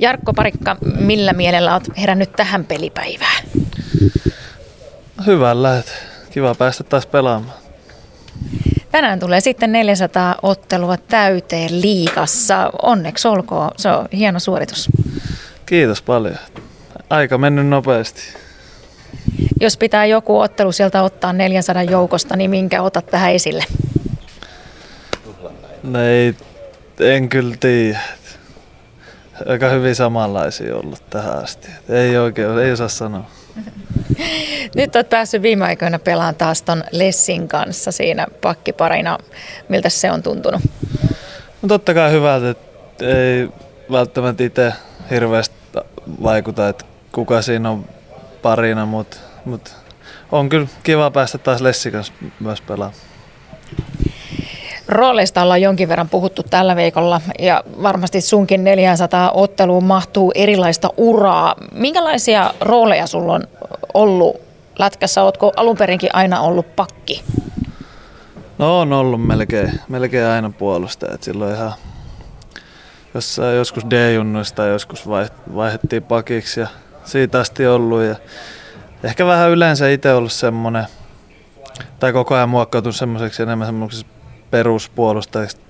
Jarkko Parikka, millä mielellä olet herännyt tähän pelipäivään? Hyvällä, että kiva päästä taas pelaamaan. Tänään tulee sitten 400 ottelua täyteen liikassa. Onneksi olkoon, se on hieno suoritus. Kiitos paljon. Aika mennyt nopeasti. Jos pitää joku ottelu sieltä ottaa 400 joukosta, niin minkä otat tähän esille? No ei, en kyllä tiedä. Aika hyvin samanlaisia ollut tähän asti. Ei oikein, ei osaa sanoa. Nyt olet päässyt viime aikoina pelaamaan taas ton Lessin kanssa siinä pakkiparina. Miltä se on tuntunut? No totta kai hyvältä, että ei välttämättä itse hirveästi vaikuta, että kuka siinä on parina, mutta, mutta on kyllä kiva päästä taas Lessin kanssa myös pelaamaan. Rooleista ollaan jonkin verran puhuttu tällä viikolla ja varmasti sunkin 400 otteluun mahtuu erilaista uraa. Minkälaisia rooleja sulla on ollut lätkässä? Oletko alun perinkin aina ollut pakki? No on ollut melkein, melkein aina puolustaja. Et silloin ihan jossain joskus D-junnuista joskus vaihdettiin pakiksi ja siitä asti ollut. Ja ehkä vähän yleensä itse ollut semmoinen, tai koko ajan muokkautunut semmoiseksi enemmän semmoiseksi peruspuolustajista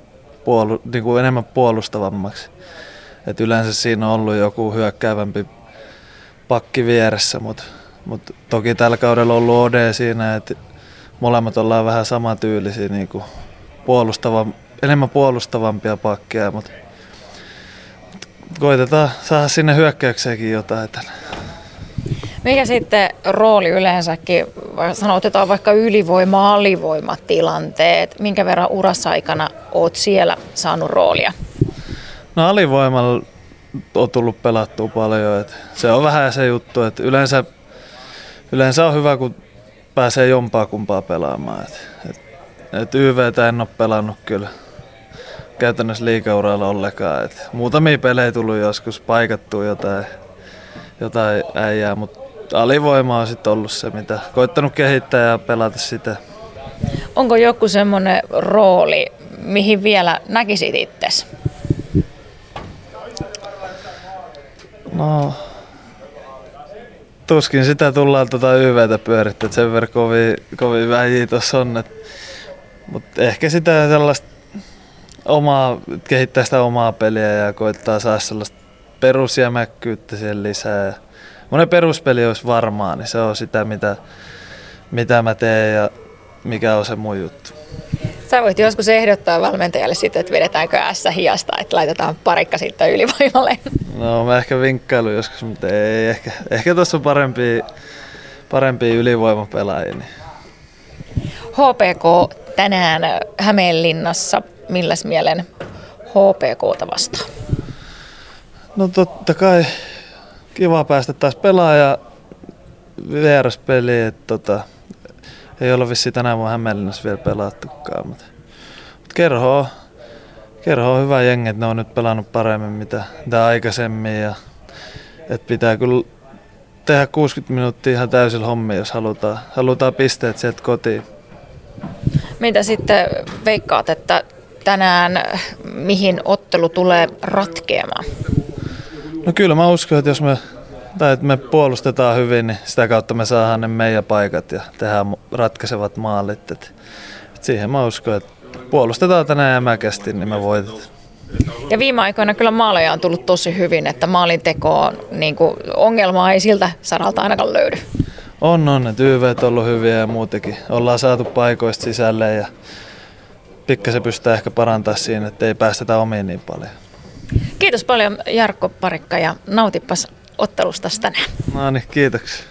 puolu, niin kuin enemmän puolustavammaksi. Et yleensä siinä on ollut joku hyökkäävämpi pakki vieressä, mutta mut toki tällä kaudella on ollut OD siinä, että molemmat ollaan vähän samantyylisiä, niin kuin puolustava, enemmän puolustavampia pakkeja, mutta koitetaan saada sinne hyökkäykseenkin jotain. Mikä sitten rooli yleensäkin, sanotetaan vaikka ylivoima alivoimatilanteet, minkä verran urassa aikana oot siellä saanut roolia? No alivoimalla on tullut pelattua paljon. että se on vähän se juttu, että yleensä, yleensä on hyvä, kun pääsee jompaa kumpaa pelaamaan. Et, et, et YVtä en ole pelannut kyllä käytännössä liikauralla ollenkaan. Et muutamia pelejä tullut joskus paikattua jotain, jotain äijää, mutta alivoima on sitten ollut se, mitä koittanut kehittää ja pelata sitä. Onko joku semmoinen rooli, mihin vielä näkisit itsesi? No, tuskin sitä tullaan tuota YVtä pyörittää, että sen verran kovin, kovin väjiä tuossa on. Mutta ehkä sitä sellaista omaa, kehittää sitä omaa peliä ja koittaa saada sellaista perusjämäkkyyttä siihen lisää monen peruspeli olisi varmaa, niin se on sitä, mitä, mitä mä teen ja mikä on se mun juttu. Sä voit joskus ehdottaa valmentajalle sitten, että vedetäänkö S hiasta, että laitetaan parikka sitten ylivoimalle. No mä ehkä vinkkailu joskus, mutta ei ehkä, ehkä tuossa on parempi parempia ylivoimapelaajia. Niin. HPK tänään Hämeenlinnassa, milläs mielen HPKta vastaan? No totta kai kiva päästä taas pelaaja vieraspeli, että tota, ei ole vissi tänään mun Hämeenlinnassa vielä pelattukaan, mutta, mutta kerho, on, kerho on hyvä jengi, että ne on nyt pelannut paremmin mitä, mitä aikaisemmin ja että pitää kyllä tehdä 60 minuuttia ihan täysillä hommia, jos halutaan, halutaan pisteet sieltä kotiin. Mitä sitten veikkaat, että tänään mihin ottelu tulee ratkeamaan? No kyllä mä uskon, että jos me, tai että me puolustetaan hyvin, niin sitä kautta me saadaan ne meidän paikat ja tehdään ratkaisevat maalit. Et, et siihen mä uskon, että puolustetaan tänään jämäkästi, niin me voitetaan. Ja viime aikoina kyllä maaleja on tullut tosi hyvin, että maalintekoon niin kuin ongelmaa ei siltä saralta ainakaan löydy. On, on. Että YV on ollut hyviä ja muutenkin. Ollaan saatu paikoista sisälle ja pikkasen pystytään ehkä parantaa siinä, että ei päästetä omiin niin paljon. Kiitos paljon Jarkko Parikka ja nautipas ottelusta tänään. No niin, kiitoksia.